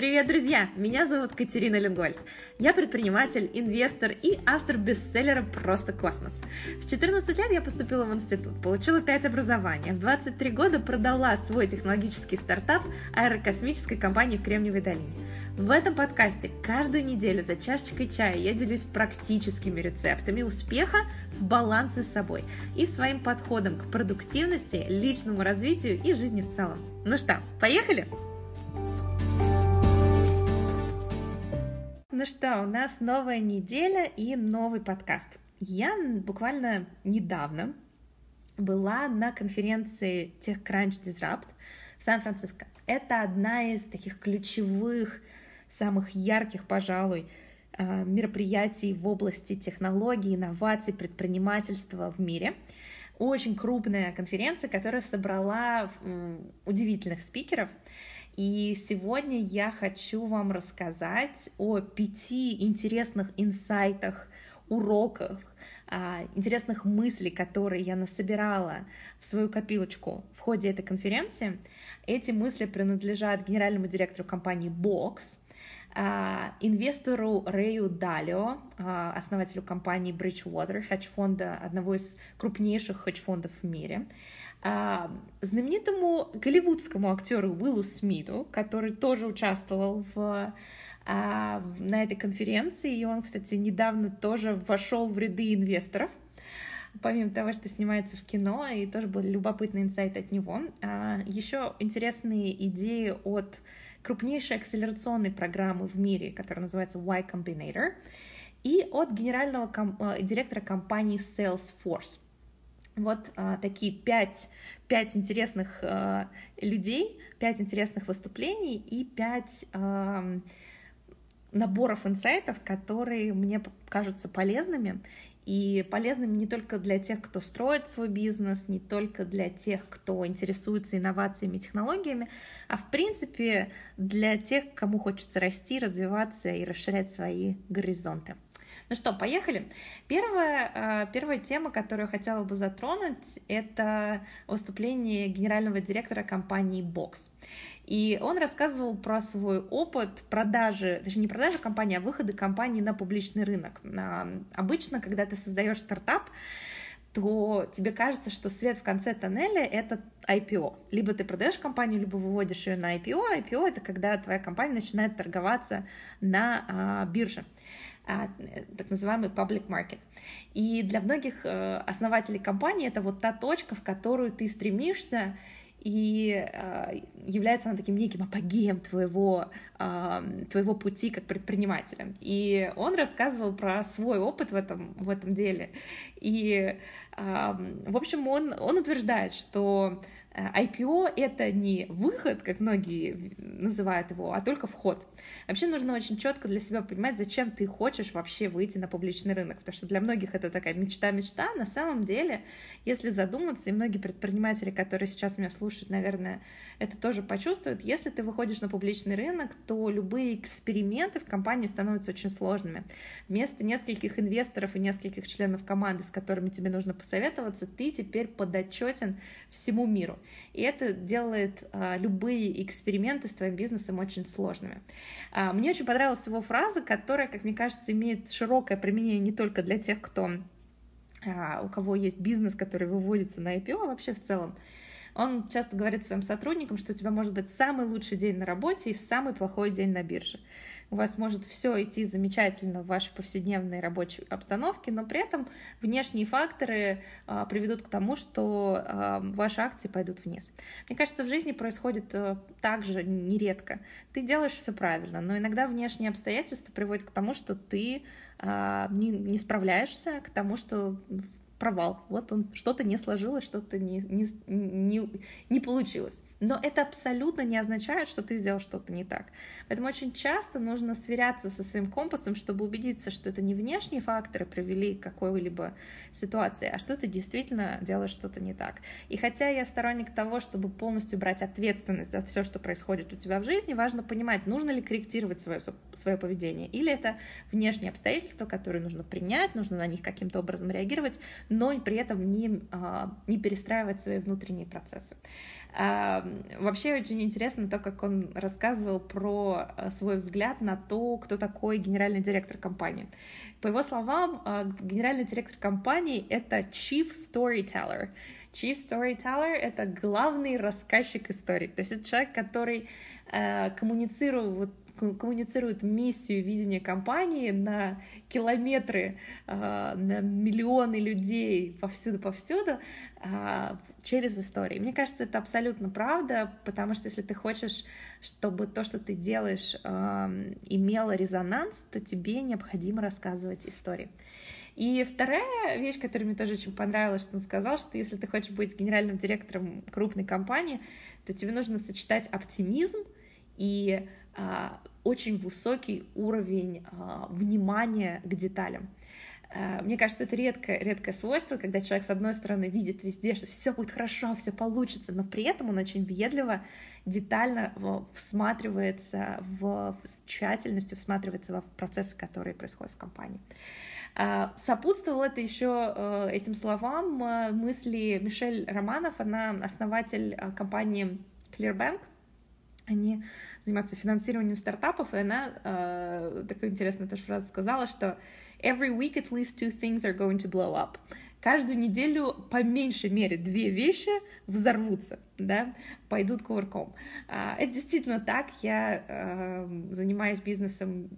Привет, друзья! Меня зовут Катерина Ленгольд. Я предприниматель, инвестор и автор бестселлера «Просто космос». В 14 лет я поступила в институт, получила 5 образований. В 23 года продала свой технологический стартап аэрокосмической компании в Кремниевой долине. В этом подкасте каждую неделю за чашечкой чая я делюсь практическими рецептами успеха в балансе с собой и своим подходом к продуктивности, личному развитию и жизни в целом. Ну что, поехали? Ну что, у нас новая неделя и новый подкаст. Я буквально недавно была на конференции TechCrunch Disrupt в Сан-Франциско. Это одна из таких ключевых, самых ярких, пожалуй, а, мероприятий в области технологий, инноваций, предпринимательства в мире. Очень крупная конференция, которая собрала удивительных спикеров. И сегодня я хочу вам рассказать о пяти интересных инсайтах, уроках, а, интересных мыслей, которые я насобирала в свою копилочку в ходе этой конференции. Эти мысли принадлежат генеральному директору компании Box, а, инвестору Рэю Далио, а, основателю компании Bridgewater, хедж-фонда, одного из крупнейших хедж-фондов в мире, знаменитому голливудскому актеру Уиллу Смиту, который тоже участвовал в а, на этой конференции, и он, кстати, недавно тоже вошел в ряды инвесторов, помимо того, что снимается в кино, и тоже был любопытный инсайт от него. А, еще интересные идеи от крупнейшей акселерационной программы в мире, которая называется Y Combinator, и от генерального ком- э, директора компании Salesforce. Вот а, такие пять, пять интересных а, людей, пять интересных выступлений и пять а, наборов инсайтов, которые мне кажутся полезными. И полезными не только для тех, кто строит свой бизнес, не только для тех, кто интересуется инновациями технологиями, а в принципе для тех, кому хочется расти, развиваться и расширять свои горизонты. Ну что, поехали. Первая, а, первая тема, которую я хотела бы затронуть, это выступление генерального директора компании Box. И он рассказывал про свой опыт продажи, точнее не продажи компании, а выхода компании на публичный рынок. А, обычно, когда ты создаешь стартап, то тебе кажется, что свет в конце тоннеля — это IPO. Либо ты продаешь компанию, либо выводишь ее на IPO. IPO — это когда твоя компания начинает торговаться на а, бирже. А, так называемый public market. И для многих э, основателей компании это вот та точка, в которую ты стремишься, и э, является она таким неким апогеем твоего, э, твоего пути как предпринимателя. И он рассказывал про свой опыт в этом, в этом деле. И, в общем, он, он утверждает, что IPO — это не выход, как многие называют его, а только вход. Вообще нужно очень четко для себя понимать, зачем ты хочешь вообще выйти на публичный рынок, потому что для многих это такая мечта-мечта. На самом деле, если задуматься, и многие предприниматели, которые сейчас меня слушают, наверное, это тоже почувствуют, если ты выходишь на публичный рынок, то любые эксперименты в компании становятся очень сложными. Вместо нескольких инвесторов и нескольких членов команды, с которыми тебе нужно посоветоваться, ты теперь подотчетен всему миру. И это делает а, любые эксперименты с твоим бизнесом очень сложными. А, мне очень понравилась его фраза, которая, как мне кажется, имеет широкое применение не только для тех, кто а, у кого есть бизнес, который выводится на IPO, а вообще в целом. Он часто говорит своим сотрудникам, что у тебя может быть самый лучший день на работе и самый плохой день на бирже у вас может все идти замечательно в вашей повседневной рабочей обстановке, но при этом внешние факторы а, приведут к тому, что а, ваши акции пойдут вниз. Мне кажется, в жизни происходит а, так же нередко. Ты делаешь все правильно, но иногда внешние обстоятельства приводят к тому, что ты а, не, не справляешься, к тому, что провал. Вот он что-то не сложилось, что-то не, не, не, не получилось. Но это абсолютно не означает, что ты сделал что-то не так. Поэтому очень часто нужно сверяться со своим компасом, чтобы убедиться, что это не внешние факторы привели к какой-либо ситуации, а что ты действительно делаешь что-то не так. И хотя я сторонник того, чтобы полностью брать ответственность за все, что происходит у тебя в жизни, важно понимать, нужно ли корректировать свое, свое поведение, или это внешние обстоятельства, которые нужно принять, нужно на них каким-то образом реагировать, но при этом не, не перестраивать свои внутренние процессы. Вообще очень интересно то, как он рассказывал про свой взгляд на то, кто такой генеральный директор компании. По его словам, генеральный директор компании — это chief storyteller. Chief storyteller — это главный рассказчик истории. То есть это человек, который э, коммуницирует, коммуницирует миссию, видение компании на километры, э, на миллионы людей повсюду-повсюду э, через истории. Мне кажется, это абсолютно правда, потому что если ты хочешь, чтобы то, что ты делаешь, э, имело резонанс, то тебе необходимо рассказывать истории. И вторая вещь, которая мне тоже очень понравилась, что он сказал, что если ты хочешь быть генеральным директором крупной компании, то тебе нужно сочетать оптимизм и а, очень высокий уровень а, внимания к деталям. А, мне кажется, это редкое, редкое свойство, когда человек, с одной стороны, видит везде, что все будет хорошо, все получится, но при этом он очень въедливо, детально всматривается в, в тщательностью, всматривается в процессы, которые происходят в компании. А, сопутствовал это еще э, этим словам э, мысли Мишель Романов, она основатель э, компании Clearbank, они занимаются финансированием стартапов, и она э, такую интересную тоже фразу сказала, что every week at least two things are going to blow up каждую неделю по меньшей мере две вещи взорвутся, да, пойдут кувырком. А, это действительно так. Я э, занимаюсь бизнесом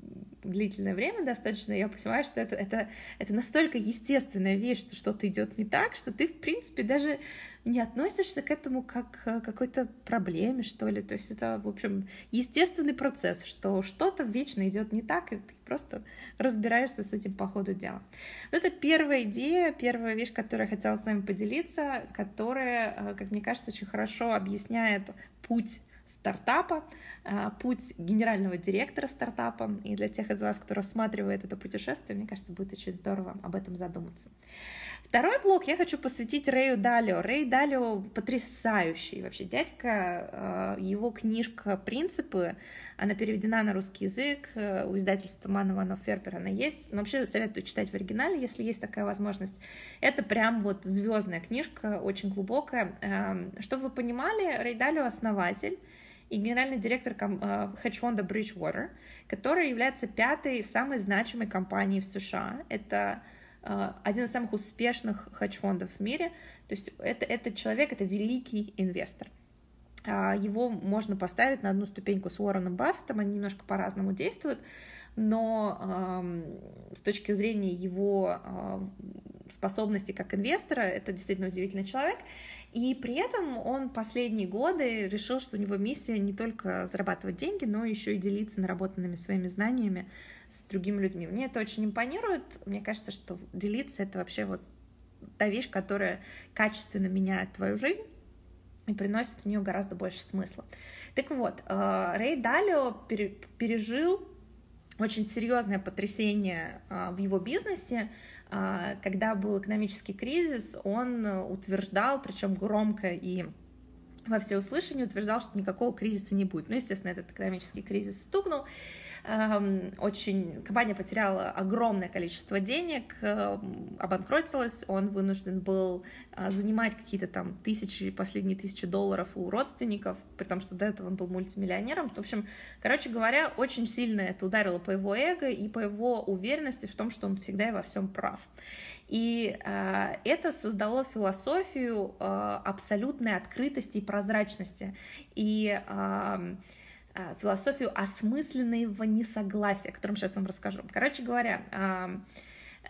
длительное время достаточно, я понимаю, что это, это, это настолько естественная вещь, что что-то идет не так, что ты, в принципе, даже не относишься к этому как к какой-то проблеме, что ли. То есть это, в общем, естественный процесс, что что-то вечно идет не так, и ты просто разбираешься с этим по ходу дела. Это первая идея, первая вещь, которую я хотела с вами поделиться, которая, э, как мне кажется, очень хорошо объясняет путь стартапа, э, путь генерального директора стартапа. И для тех из вас, кто рассматривает это путешествие, мне кажется, будет очень здорово об этом задуматься. Второй блок я хочу посвятить Рэю Далио. Рэй Далио потрясающий вообще дядька. Э, его книжка «Принципы», она переведена на русский язык, э, у издательства Мана Ванов Ферпер она есть. Но вообще советую читать в оригинале, если есть такая возможность. Это прям вот звездная книжка, очень глубокая. Эм, чтобы вы понимали, Рэй Далио основатель и генеральный директор э, хедж-фонда Bridgewater, который является пятой самой значимой компанией в США. Это один из самых успешных хедж-фондов в мире. То есть это, этот человек, это великий инвестор. А, его можно поставить на одну ступеньку с Уорреном Баффетом, они немножко по-разному действуют, но э, с точки зрения его э, способностей как инвестора, это действительно удивительный человек. И при этом он последние годы решил, что у него миссия не только зарабатывать деньги, но еще и делиться наработанными своими знаниями с другими людьми. Мне это очень импонирует. Мне кажется, что делиться — это вообще вот та вещь, которая качественно меняет твою жизнь и приносит в нее гораздо больше смысла. Так вот, э, Рэй Далио пережил очень серьезное потрясение э, в его бизнесе, э, когда был экономический кризис, он утверждал, причем громко и во всеуслышание утверждал, что никакого кризиса не будет. Ну, естественно, этот экономический кризис стукнул, очень компания потеряла огромное количество денег, эм, обанкротилась, он вынужден был э, занимать какие-то там тысячи, последние тысячи долларов у родственников, при том, что до этого он был мультимиллионером. В общем, короче говоря, очень сильно это ударило по его эго и по его уверенности в том, что он всегда и во всем прав. И э, это создало философию э, абсолютной открытости и прозрачности. И э, Э, философию осмысленного несогласия, о котором сейчас вам расскажу. Короче говоря, э,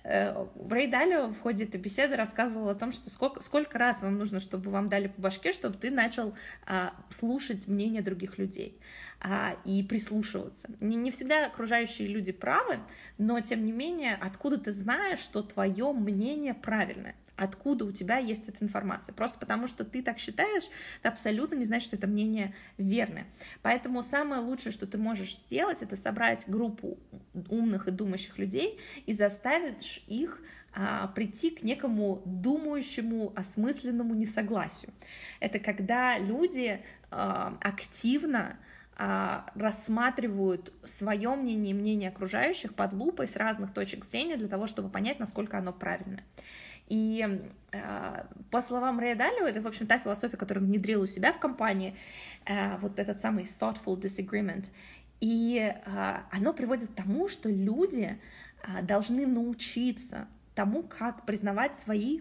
Рэй Далио в ходе этой беседы рассказывал о том, что сколько, сколько раз вам нужно, чтобы вам дали по башке, чтобы ты начал а, слушать мнение других людей а, и прислушиваться. Не, не всегда окружающие люди правы, но тем не менее, откуда ты знаешь, что твое мнение правильное? откуда у тебя есть эта информация. Просто потому, что ты так считаешь, это абсолютно не значит, что это мнение верное. Поэтому самое лучшее, что ты можешь сделать, это собрать группу умных и думающих людей и заставить их а, прийти к некому думающему, осмысленному несогласию. Это когда люди а, активно рассматривают свое мнение и мнение окружающих под лупой с разных точек зрения для того, чтобы понять, насколько оно правильное. И э, по словам Рэя Далио, это, в общем, та философия, которую он внедрил у себя в компании, э, вот этот самый thoughtful disagreement. И э, оно приводит к тому, что люди должны научиться тому, как признавать свои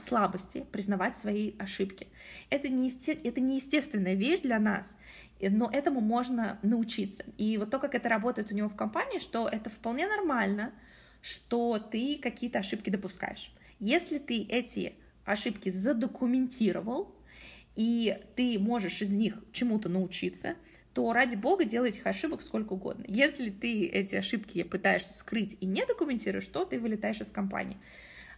слабости, признавать свои ошибки. Это не, это не естественная вещь для нас, но этому можно научиться. И вот то, как это работает у него в компании, что это вполне нормально, что ты какие-то ошибки допускаешь. Если ты эти ошибки задокументировал, и ты можешь из них чему-то научиться, то ради бога делай этих ошибок сколько угодно. Если ты эти ошибки пытаешься скрыть и не документируешь, то ты вылетаешь из компании.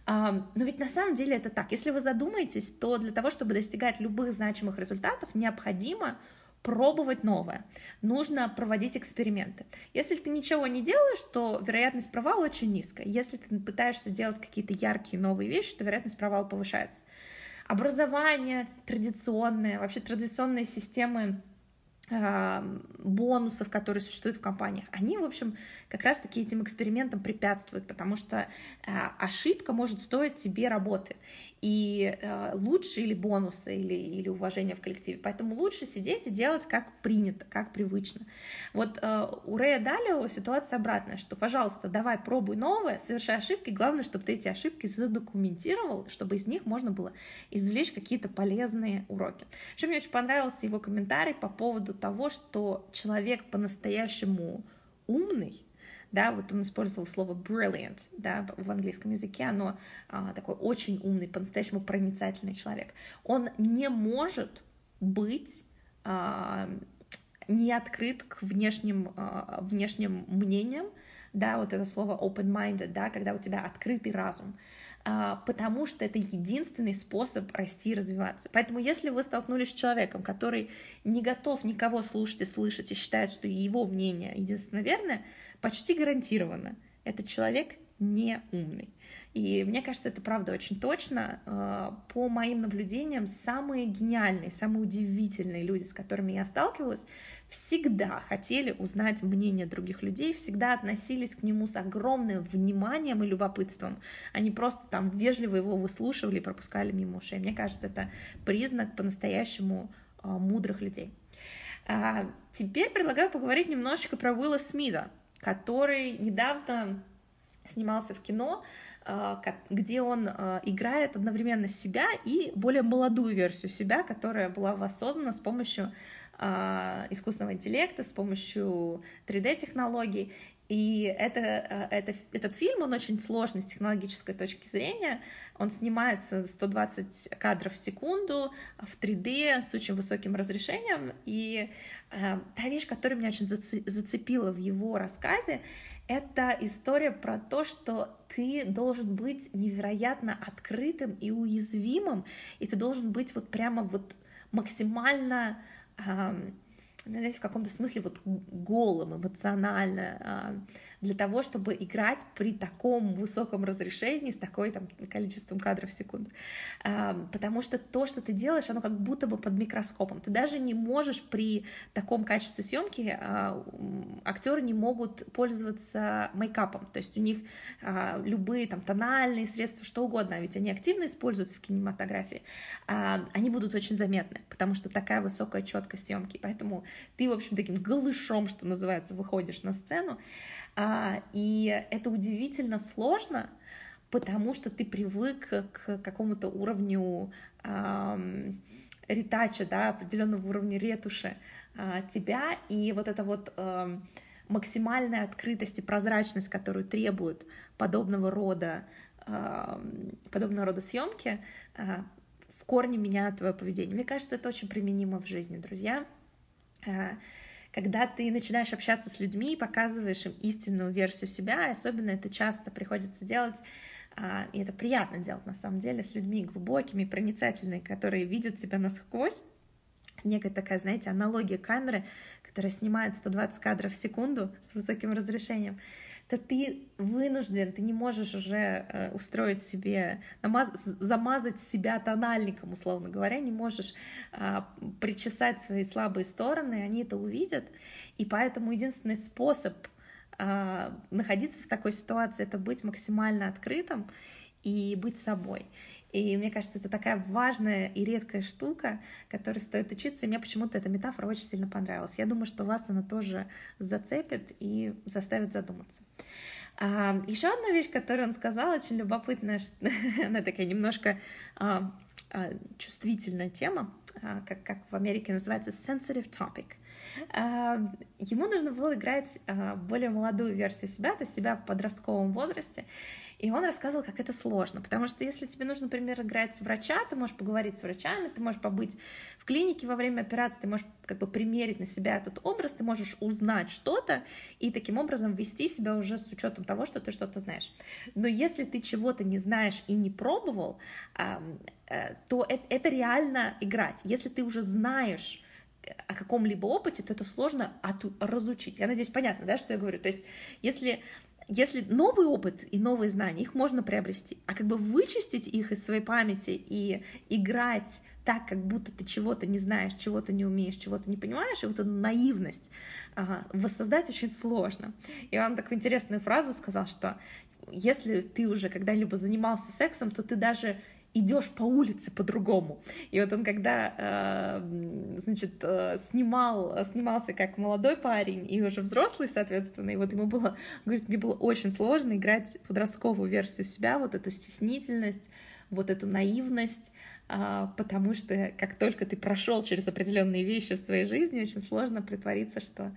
Но ведь на самом деле это так. Если вы задумаетесь, то для того, чтобы достигать любых значимых результатов, необходимо пробовать новое. Нужно проводить эксперименты. Если ты ничего не делаешь, то вероятность провала очень низкая. Если ты пытаешься делать какие-то яркие новые вещи, то вероятность провала повышается. Образование традиционное, вообще традиционные системы бонусов, которые существуют в компаниях, они, в общем, как раз-таки этим экспериментам препятствуют, потому что а, ошибка может стоить тебе работы и э, лучше или бонусы, или, или уважение в коллективе. Поэтому лучше сидеть и делать как принято, как привычно. Вот э, у Рэя Далио ситуация обратная, что, пожалуйста, давай пробуй новое, совершай ошибки, главное, чтобы ты эти ошибки задокументировал, чтобы из них можно было извлечь какие-то полезные уроки. Еще мне очень понравился его комментарий по поводу того, что человек по-настоящему умный, да, вот он использовал слово brilliant, да, в английском языке, оно а, такой очень умный, по-настоящему проницательный человек. Он не может быть а, не открыт к внешним, а, внешним мнениям, да, вот это слово open-minded, да, когда у тебя открытый разум, а, потому что это единственный способ расти и развиваться. Поэтому если вы столкнулись с человеком, который не готов никого слушать и слышать и считает, что его мнение единственно верное, почти гарантированно этот человек не умный. И мне кажется, это правда очень точно. Э, по моим наблюдениям, самые гениальные, самые удивительные люди, с которыми я сталкивалась, всегда хотели узнать мнение других людей, всегда относились к нему с огромным вниманием и любопытством. Они просто там вежливо его выслушивали и пропускали мимо ушей. Мне кажется, это признак по-настоящему э, мудрых людей. А теперь предлагаю поговорить немножечко про Уилла Смита, который недавно снимался в кино, э, где он э, играет одновременно себя и более молодую версию себя, которая была воссоздана с помощью э, искусственного интеллекта, с помощью 3D-технологий. И это, это, этот фильм, он очень сложный с технологической точки зрения. Он снимается 120 кадров в секунду в 3D с очень высоким разрешением. И э, та вещь, которая меня очень зацепила в его рассказе, это история про то, что ты должен быть невероятно открытым и уязвимым, и ты должен быть вот прямо вот максимально э, знаете, в каком-то смысле вот голым эмоционально, а, для того, чтобы играть при таком высоком разрешении с такой там количеством кадров в секунду. А, потому что то, что ты делаешь, оно как будто бы под микроскопом. Ты даже не можешь при таком качестве съемки, а, актеры не могут пользоваться мейкапом, то есть у них любые там тональные средства, что угодно, а ведь они активно используются в кинематографии, они будут очень заметны, потому что такая высокая четкость съемки. Поэтому ты, в общем, таким голышом, что называется, выходишь на сцену, а, и это удивительно сложно, потому что ты привык к какому-то уровню ретача, да, определенного уровня ретуши э, тебя, и вот эта вот максимальная открытость и прозрачность, которую требуют подобного рода, подобного рода съемки, э, в корне меняют твое поведение. Мне кажется, это очень применимо в жизни, друзья. Когда ты начинаешь общаться с людьми, показываешь им истинную версию себя, и особенно это часто приходится делать, э, и это приятно делать на самом деле с людьми глубокими, проницательными, которые видят тебя насквозь, некая такая, знаете, аналогия камеры, которая снимает 120 кадров в секунду с высоким разрешением то ты вынужден, ты не можешь уже э, устроить себе, замазать себя тональником, условно говоря, не можешь э, причесать свои слабые стороны, они это увидят, и поэтому единственный способ э, находиться в такой ситуации — это быть максимально открытым и быть собой. И мне кажется, это такая важная и редкая штука, которой стоит учиться. И мне почему-то эта метафора очень сильно понравилась. Я думаю, что вас она тоже зацепит и заставит задуматься. А, еще одна вещь, которую он сказал, очень любопытная, она такая немножко а, а, чувствительная тема, а, как, как в Америке называется sensitive topic. Ему нужно было играть а, более молодую версию себя, то есть себя в подростковом возрасте, и он рассказывал, как это сложно, потому что если тебе нужно, например, играть врача, ты можешь поговорить с врачами, ты можешь побыть в клинике во время операции, ты можешь как бы примерить на себя этот образ, ты можешь узнать что-то и таким образом вести себя уже с учетом того, что ты что-то знаешь. Но если ты чего-то не знаешь и не пробовал, э, то это реально играть. Если ты уже знаешь о каком-либо опыте, то это сложно от, разучить. Я надеюсь, понятно, да, что я говорю. То есть, если если новый опыт и новые знания, их можно приобрести, а как бы вычистить их из своей памяти и играть так, как будто ты чего-то не знаешь, чего-то не умеешь, чего-то не понимаешь, и вот эту наивность ага, воссоздать очень сложно. И он такую интересную фразу сказал, что если ты уже когда-либо занимался сексом, то ты даже идешь по улице по-другому. И вот он когда, э, значит, э, снимал, снимался как молодой парень и уже взрослый, соответственно, и вот ему было, говорит, мне было очень сложно играть подростковую версию себя, вот эту стеснительность, вот эту наивность, э, потому что как только ты прошел через определенные вещи в своей жизни, очень сложно притвориться, что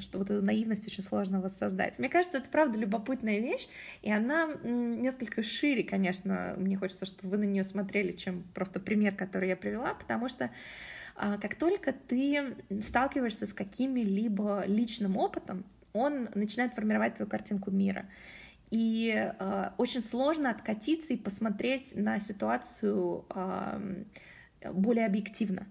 что вот эту наивность очень сложно воссоздать. Мне кажется, это правда любопытная вещь, и она несколько шире, конечно, мне хочется, чтобы вы на нее смотрели, чем просто пример, который я привела, потому что а, как только ты сталкиваешься с каким-либо личным опытом, он начинает формировать твою картинку мира. И э, очень сложно откатиться и посмотреть на ситуацию э, более объективно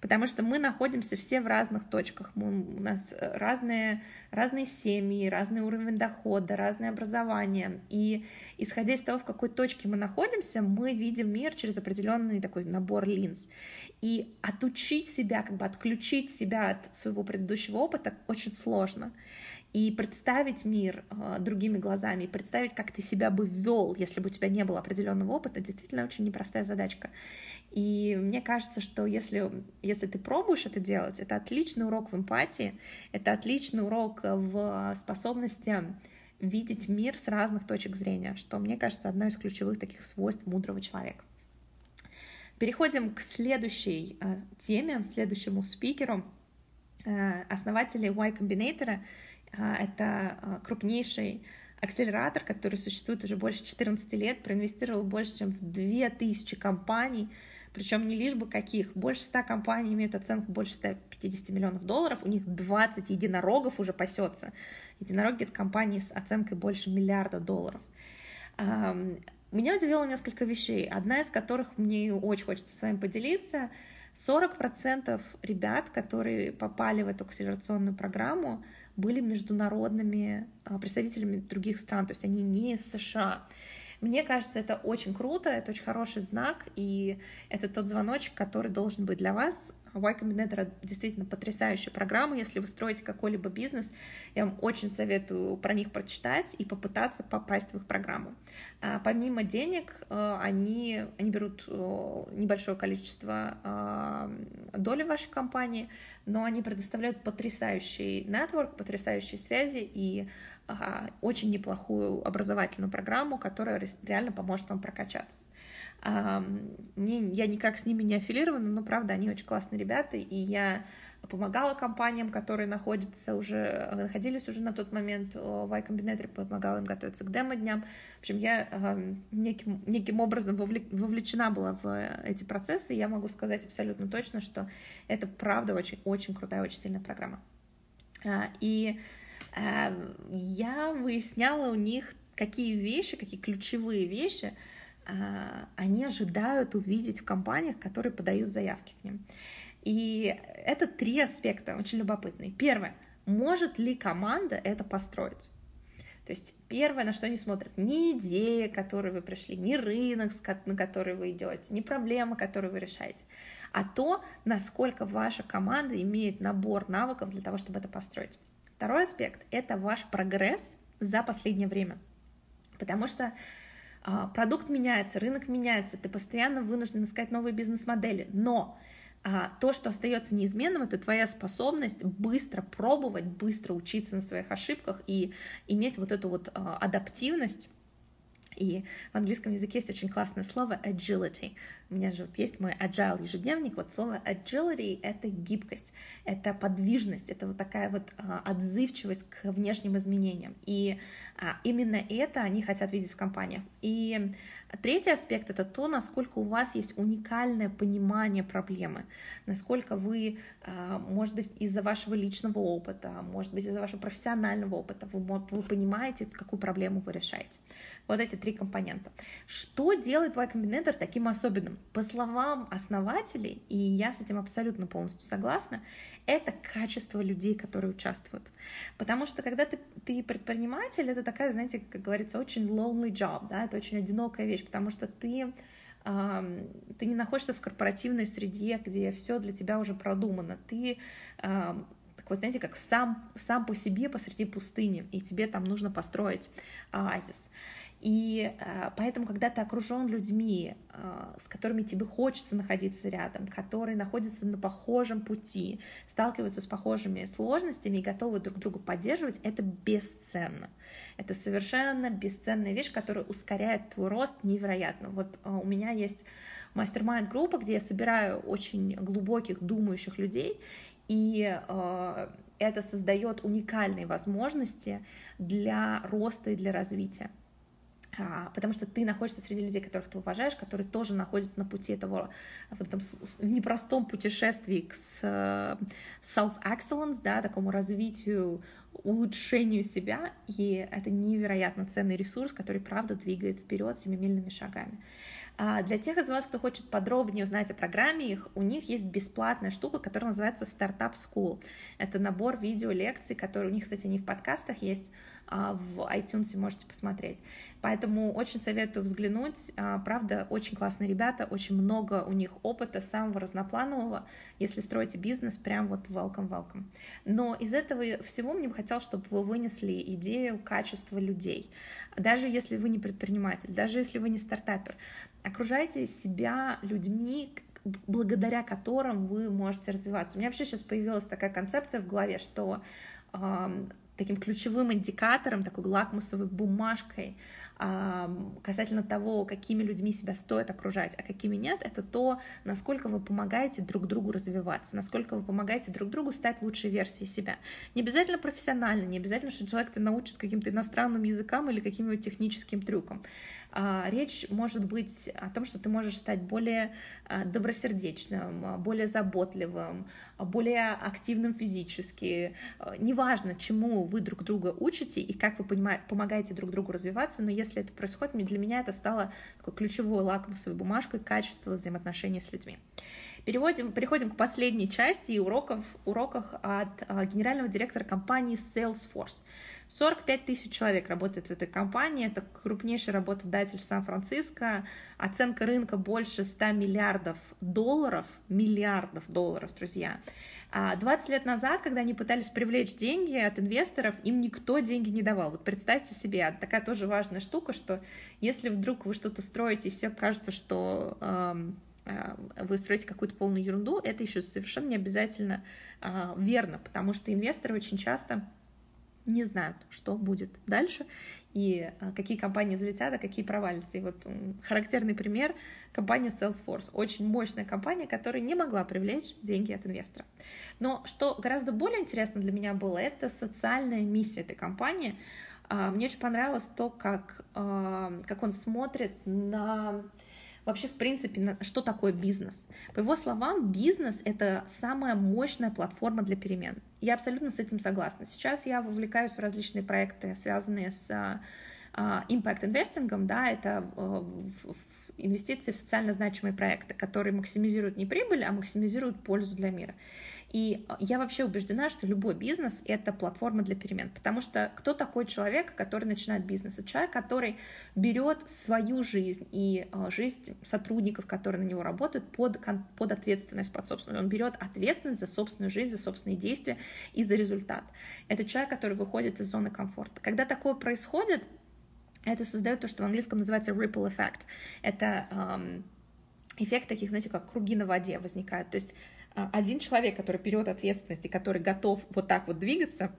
потому что мы находимся все в разных точках, мы, у нас э, разные, разные семьи, разный уровень дохода, разное образование, и исходя из того, в какой точке мы находимся, мы видим мир через определенный такой набор линз. И отучить себя, как бы отключить себя от своего предыдущего опыта очень сложно и представить мир э, другими глазами, представить, как ты себя бы ввел, если бы у тебя не было определенного опыта, действительно очень непростая задачка. И мне кажется, что если, если ты пробуешь это делать, это отличный урок в эмпатии, это отличный урок в способности видеть мир с разных точек зрения, что, мне кажется, одно из ключевых таких свойств мудрого человека. Переходим к следующей э, теме, следующему спикеру, э, основатели Y Combinator — это а, крупнейший акселератор, который существует уже больше 14 лет, проинвестировал больше, чем в 2000 компаний, причем не лишь бы каких. Больше 100 компаний имеют оценку больше 150 миллионов долларов, у них 20 единорогов уже пасется. Единороги — это компании с оценкой больше миллиарда долларов. Меня удивило несколько вещей, одна из которых мне очень хочется с вами поделиться. 40% ребят, которые попали в эту акселерационную программу, были международными а, представителями других стран, то есть они не из США. Мне кажется, это очень круто, это очень хороший знак, и это тот звоночек, который должен быть для вас. Y Combinator действительно потрясающая программа. Если вы строите какой-либо бизнес, я вам очень советую про них прочитать и попытаться попасть в их программу. А, помимо денег, э, они, они берут э, небольшое количество а, доли вашей компании, но они предоставляют потрясающий нетворк, потрясающие связи и очень неплохую образовательную программу, которая реально поможет вам прокачаться. Мне, я никак с ними не аффилирована, но правда, они очень классные ребята, и я помогала компаниям, которые находятся уже, находились уже на тот момент в Y Combinator, помогала им готовиться к демо-дням. В общем, я неким, неким образом вовлечена была в эти процессы, и я могу сказать абсолютно точно, что это правда очень-очень крутая, очень сильная программа. А, и я выясняла у них, какие вещи, какие ключевые вещи они ожидают увидеть в компаниях, которые подают заявки к ним. И это три аспекта очень любопытные. Первое. Может ли команда это построить? То есть первое, на что они смотрят, не идея, к которой вы пришли, не рынок, на который вы идете, не проблема, которую вы решаете, а то, насколько ваша команда имеет набор навыков для того, чтобы это построить. Второй аспект — это ваш прогресс за последнее время. Потому что а, продукт меняется, рынок меняется, ты постоянно вынужден искать новые бизнес-модели, но а, то, что остается неизменным, это твоя способность быстро пробовать, быстро учиться на своих ошибках и иметь вот эту вот а, адаптивность и в английском языке есть очень классное слово agility. У меня же вот есть мой agile ежедневник. Вот слово agility — это гибкость, это подвижность, это вот такая вот а, отзывчивость к внешним изменениям. И а, именно это они хотят видеть в компаниях. И третий аспект — это то, насколько у вас есть уникальное понимание проблемы, насколько вы, а, может быть, из-за вашего личного опыта, может быть, из-за вашего профессионального опыта, вы, вы понимаете, какую проблему вы решаете. Вот эти три компонента. Что делает Y Combinator таким особенным? По словам основателей, и я с этим абсолютно полностью согласна, это качество людей, которые участвуют. Потому что когда ты, ты предприниматель, это такая, знаете, как говорится, очень lonely job, да, это очень одинокая вещь, потому что ты ты не находишься в корпоративной среде, где все для тебя уже продумано. Ты такой, знаете, как сам, сам по себе посреди пустыни, и тебе там нужно построить оазис. И э, поэтому, когда ты окружен людьми, э, с которыми тебе хочется находиться рядом, которые находятся на похожем пути, сталкиваются с похожими сложностями и готовы друг друга поддерживать, это бесценно. Это совершенно бесценная вещь, которая ускоряет твой рост невероятно. Вот э, у меня есть мастер-майнд группа, где я собираю очень глубоких, думающих людей, и это создает уникальные возможности для роста и для развития. А, потому что ты находишься среди людей, которых ты уважаешь, которые тоже находятся на пути этого в этом непростом путешествии к self-excellence, да, такому развитию, улучшению себя, и это невероятно ценный ресурс, который, правда, двигает вперед семимильными шагами. А для тех из вас, кто хочет подробнее узнать о программе их, у них есть бесплатная штука, которая называется Startup School. Это набор видео-лекций, которые у них, кстати, они в подкастах есть, в iTunes можете посмотреть. Поэтому очень советую взглянуть. А, правда, очень классные ребята, очень много у них опыта самого разнопланового. Если строите бизнес, прям вот welcome-welcome. Но из этого всего мне бы хотелось, чтобы вы вынесли идею качества людей. Даже если вы не предприниматель, даже если вы не стартапер, окружайте себя людьми, благодаря которым вы можете развиваться. У меня вообще сейчас появилась такая концепция в голове, что таким ключевым индикатором, такой лакмусовой бумажкой касательно того, какими людьми себя стоит окружать, а какими нет, это то, насколько вы помогаете друг другу развиваться, насколько вы помогаете друг другу стать лучшей версией себя. Не обязательно профессионально, не обязательно, что человек тебя научит каким-то иностранным языкам или каким-нибудь техническим трюкам. А, речь может быть о том, что ты можешь стать более а, добросердечным, а, более заботливым, более активным физически. Неважно, чему вы друг друга учите и как вы помогаете друг другу развиваться, но если это происходит, для меня это стало такой ключевой лакмусовой бумажкой качества взаимоотношений с людьми. Переводим, переходим к последней части уроков, уроках от генерального директора компании Salesforce. 45 тысяч человек работает в этой компании, это крупнейший работодатель в Сан-Франциско, оценка рынка больше 100 миллиардов долларов, миллиардов долларов, друзья. 20 а лет назад, когда они пытались привлечь деньги от инвесторов, им никто деньги не давал. Вот представьте себе, такая тоже важная штука, что если вдруг вы что-то строите, и все кажется, что э, вы строите какую-то полную ерунду, это еще совершенно не обязательно верно, потому что инвесторы очень часто не знают, что будет дальше и а, какие компании взлетят, а какие провалятся. И вот характерный пример — компания Salesforce. Очень мощная компания, которая не могла привлечь деньги от инвестора. Но что гораздо более интересно для меня было, это социальная миссия этой компании. А, мне очень понравилось то, как, а, как он смотрит на вообще, в принципе, что такое бизнес. По его словам, бизнес — это самая мощная платформа для перемен. Я абсолютно с этим согласна. Сейчас я вовлекаюсь в различные проекты, связанные с а, impact инвестингом, да, это а, инвестиции в социально значимые проекты, которые максимизируют не прибыль, а максимизируют пользу для мира. И я вообще убеждена, что любой бизнес — это платформа для перемен, потому что кто такой человек, который начинает бизнес? Это человек, который берет свою жизнь и э, жизнь сотрудников, которые на него работают, под, под ответственность, под собственную. Он берет ответственность за собственную жизнь, за собственные действия и за результат. Это человек, который выходит из зоны комфорта. Когда такое происходит, это создает то, что в английском называется ripple effect. Это эм, эффект таких, знаете, как круги на воде возникают. То есть один человек, который берет ответственность и который готов вот так вот двигаться,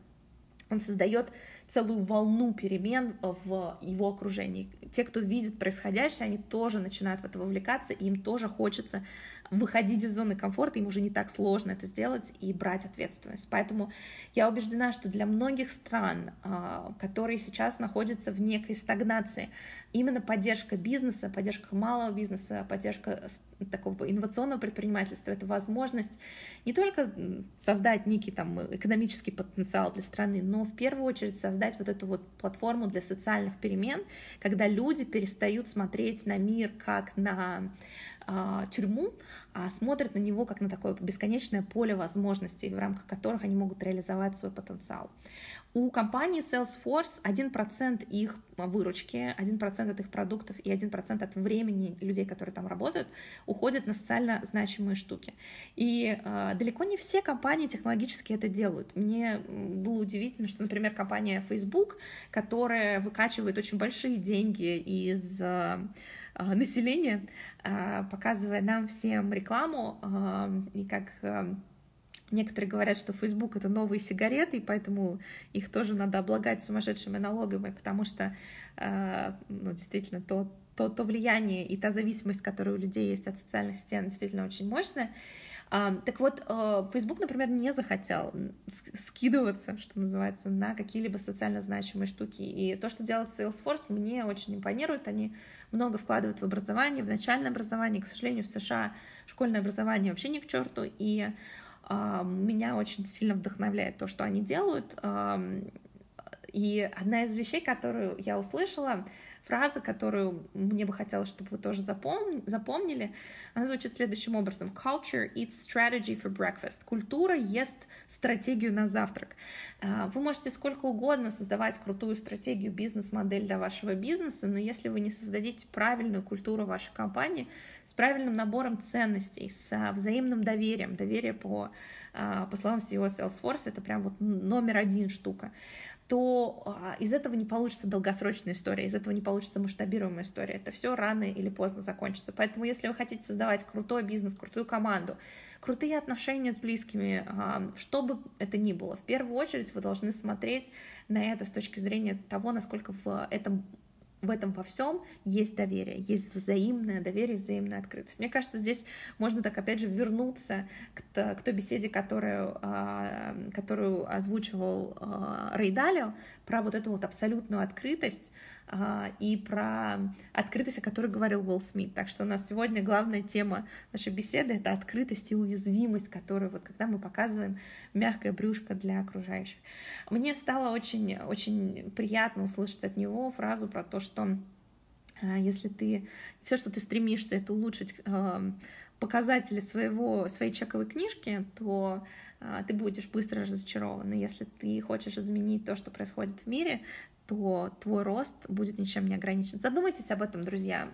он создает целую волну перемен в его окружении. Те, кто видит происходящее, они тоже начинают в это вовлекаться, и им тоже хочется выходить из зоны комфорта, им уже не так сложно это сделать и брать ответственность. Поэтому я убеждена, что для многих стран, а, которые сейчас находятся в некой стагнации, именно поддержка бизнеса, поддержка малого бизнеса, поддержка такого инновационного предпринимательства, это возможность не только создать некий там экономический потенциал для страны, но в первую очередь создать вот эту вот платформу для социальных перемен, когда люди перестают смотреть на мир как на а, тюрьму, а смотрят на него как на такое бесконечное поле возможностей, в рамках которых они могут реализовать свой потенциал. У компании Salesforce 1% их выручки, 1% от их продуктов и 1% от времени людей, которые там работают, уходит на социально значимые штуки. И э, далеко не все компании технологически это делают. Мне было удивительно, что, например, компания Facebook, которая выкачивает очень большие деньги из э, населения, э, показывая нам всем рекламу э, и как э, Некоторые говорят, что Facebook это новые сигареты, и поэтому их тоже надо облагать сумасшедшими налогами, потому что э, ну, действительно то, то, то влияние и та зависимость, которая у людей есть от социальных сетей, действительно очень мощная. А, так вот, э, Facebook, например, не захотел скидываться, что называется, на какие-либо социально значимые штуки. И то, что делает Salesforce, мне очень импонирует. Они много вкладывают в образование, в начальное образование. К сожалению, в США школьное образование вообще не к черту. И меня очень сильно вдохновляет то, что они делают. И одна из вещей, которую я услышала, фраза, которую мне бы хотелось, чтобы вы тоже запомнили, она звучит следующим образом. Culture eats strategy for breakfast. Культура ест стратегию на завтрак. А, вы можете сколько угодно создавать крутую стратегию, бизнес-модель для вашего бизнеса, но если вы не создадите правильную культуру вашей компании с правильным набором ценностей, с взаимным доверием, доверие по, а, по словам CEO Salesforce, это прям вот номер один штука, то а, из этого не получится долгосрочная история, из этого не получится масштабируемая история. Это все рано или поздно закончится. Поэтому, если вы хотите создавать крутой бизнес, крутую команду, крутые отношения с близкими, а, что бы это ни было, в первую очередь вы должны смотреть на это с точки зрения того, насколько в этом в этом во всем есть доверие, есть взаимное доверие, взаимная открытость. Мне кажется, здесь можно так опять же вернуться к, той беседе, которую, а, которую озвучивал а, Рей Далио, про вот эту вот абсолютную открытость, и про открытость, о которой говорил Уилл Смит. Так что у нас сегодня главная тема нашей беседы — это открытость и уязвимость, которую вот когда мы показываем мягкое брюшко для окружающих. Мне стало очень, очень приятно услышать от него фразу про то, что если ты все, что ты стремишься, это улучшить показатели своего, своей чековой книжки, то ты будешь быстро разочарован. И если ты хочешь изменить то, что происходит в мире, то твой рост будет ничем не ограничен. Задумайтесь об этом, друзья.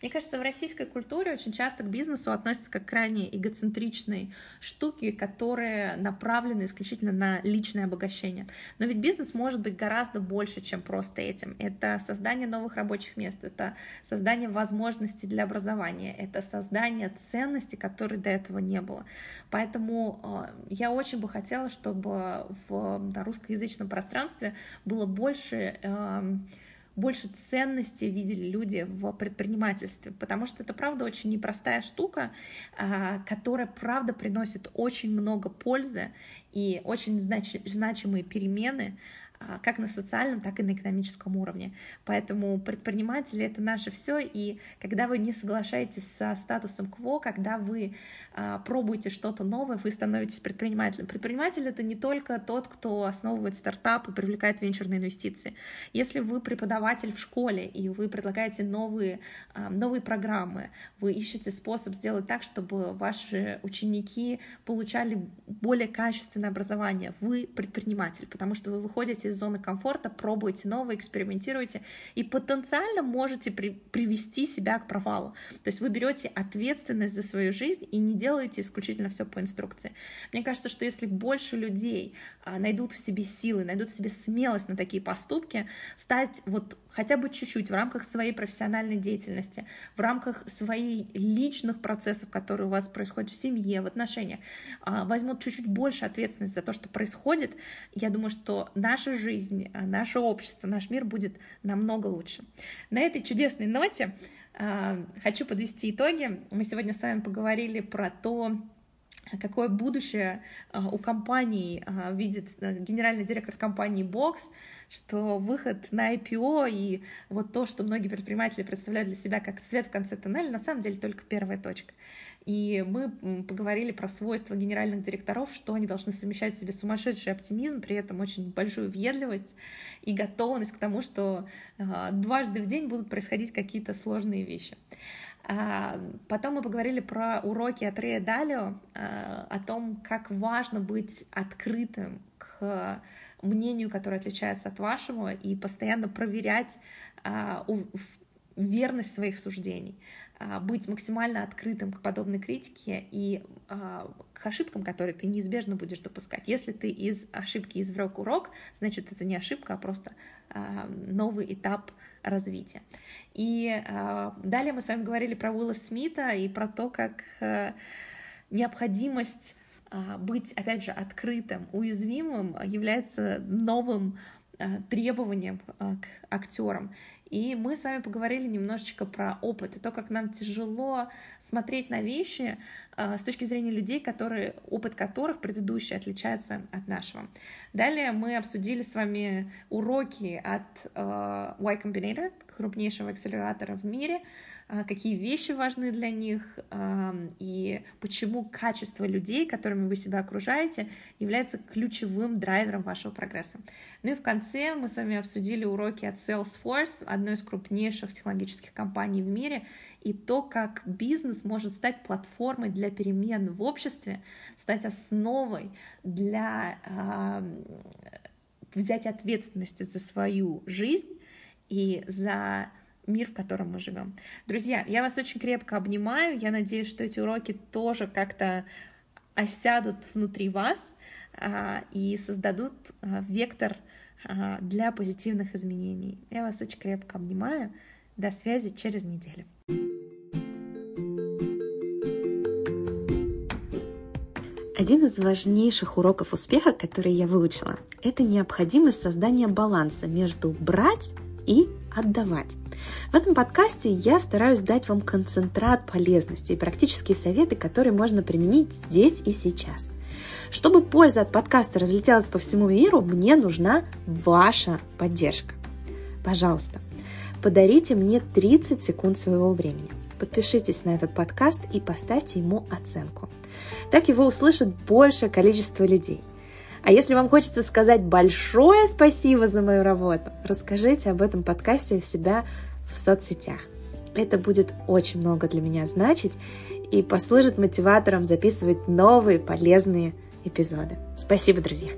Мне кажется, в российской культуре очень часто к бизнесу относятся как крайне эгоцентричные штуки, которые направлены исключительно на личное обогащение. Но ведь бизнес может быть гораздо больше, чем просто этим. Это создание новых рабочих мест, это создание возможностей для образования, это создание ценностей, которой до этого не было. Поэтому а, я очень бы хотела, чтобы в русскоязычном пространстве было больше больше, эм, больше ценности видели люди в предпринимательстве, потому что это, правда, очень непростая штука, а, которая, правда, приносит очень много пользы и очень значимые перемены как на социальном, так и на экономическом уровне. Поэтому предприниматели — это наше все, и когда вы не соглашаетесь со статусом КВО, когда вы а, пробуете что-то новое, вы становитесь предпринимателем. Предприниматель — это не только тот, кто основывает стартап и привлекает венчурные инвестиции. Если вы преподаватель в школе, и вы предлагаете новые, а, новые программы, вы ищете способ сделать так, чтобы ваши ученики получали более качественное образование, вы предприниматель, потому что вы выходите выходите из зоны комфорта, пробуйте новое, экспериментируйте и потенциально можете при, привести себя к провалу. То есть вы берете ответственность за свою жизнь и не делаете исключительно все по инструкции. Мне кажется, что если больше людей а, найдут в себе силы, найдут в себе смелость на такие поступки, стать вот хотя бы чуть-чуть в рамках своей профессиональной деятельности, в рамках своих личных процессов, которые у вас происходят в семье, в отношениях, а, возьмут чуть-чуть больше ответственность за то, что происходит, я думаю, что наша жизнь, а, наше общество, наш мир будет намного лучше. На этой чудесной ноте а, хочу подвести итоги. Мы сегодня с вами поговорили про то, какое будущее у компании видит э, генеральный директор компании Box, что выход на IPO и вот то, что многие предприниматели представляют для себя как свет в конце тоннеля, на самом деле только первая точка. И мы поговорили про свойства генеральных директоров, что они должны совмещать в себе сумасшедший оптимизм, при этом очень большую въедливость и готовность к тому, что а, дважды в день будут происходить какие-то сложные вещи. А, потом мы поговорили про уроки от Рея Далио, а, о том, как важно быть открытым к мнению, которое отличается от вашего, и постоянно проверять верность своих суждений, быть максимально открытым к подобной критике и а, к ошибкам, которые ты неизбежно будешь допускать. Если ты из ошибки извлек урок, значит это не ошибка, а просто а, новый этап развития. И а, далее мы с вами говорили про Уилла Смита и про то, как а, необходимость а, быть, опять же, открытым, уязвимым является новым а, требованием а, к актерам. И мы с вами поговорили немножечко про опыт и то, как нам тяжело смотреть на вещи с точки зрения людей, которые, опыт которых предыдущий отличается от нашего. Далее мы обсудили с вами уроки от Y Combinator, крупнейшего акселератора в мире, а, какие вещи важны для них и почему качество людей, которыми вы себя окружаете, является ключевым драйвером вашего прогресса. Ну и в конце мы с вами обсудили уроки от Salesforce, одной из крупнейших технологических компаний в мире, и то, как бизнес может стать платформой для перемен в обществе, стать основой для взять ответственности за свою жизнь и за мир, в котором мы живем. Друзья, я вас очень крепко обнимаю. Я надеюсь, что эти уроки тоже как-то осядут внутри вас а, и создадут а, вектор а, для позитивных изменений. Я вас очень крепко обнимаю. До связи через неделю. Один из важнейших уроков успеха, который я выучила, это необходимость создания баланса между брать и отдавать. В этом подкасте я стараюсь дать вам концентрат полезности и практические советы, которые можно применить здесь и сейчас. Чтобы польза от подкаста разлетелась по всему миру, мне нужна ваша поддержка. Пожалуйста, подарите мне 30 секунд своего времени. Подпишитесь на этот подкаст и поставьте ему оценку. Так его услышит большее количество людей – а если вам хочется сказать большое спасибо за мою работу, расскажите об этом подкасте себя в соцсетях. Это будет очень много для меня значить и послужит мотиватором записывать новые полезные эпизоды. Спасибо, друзья!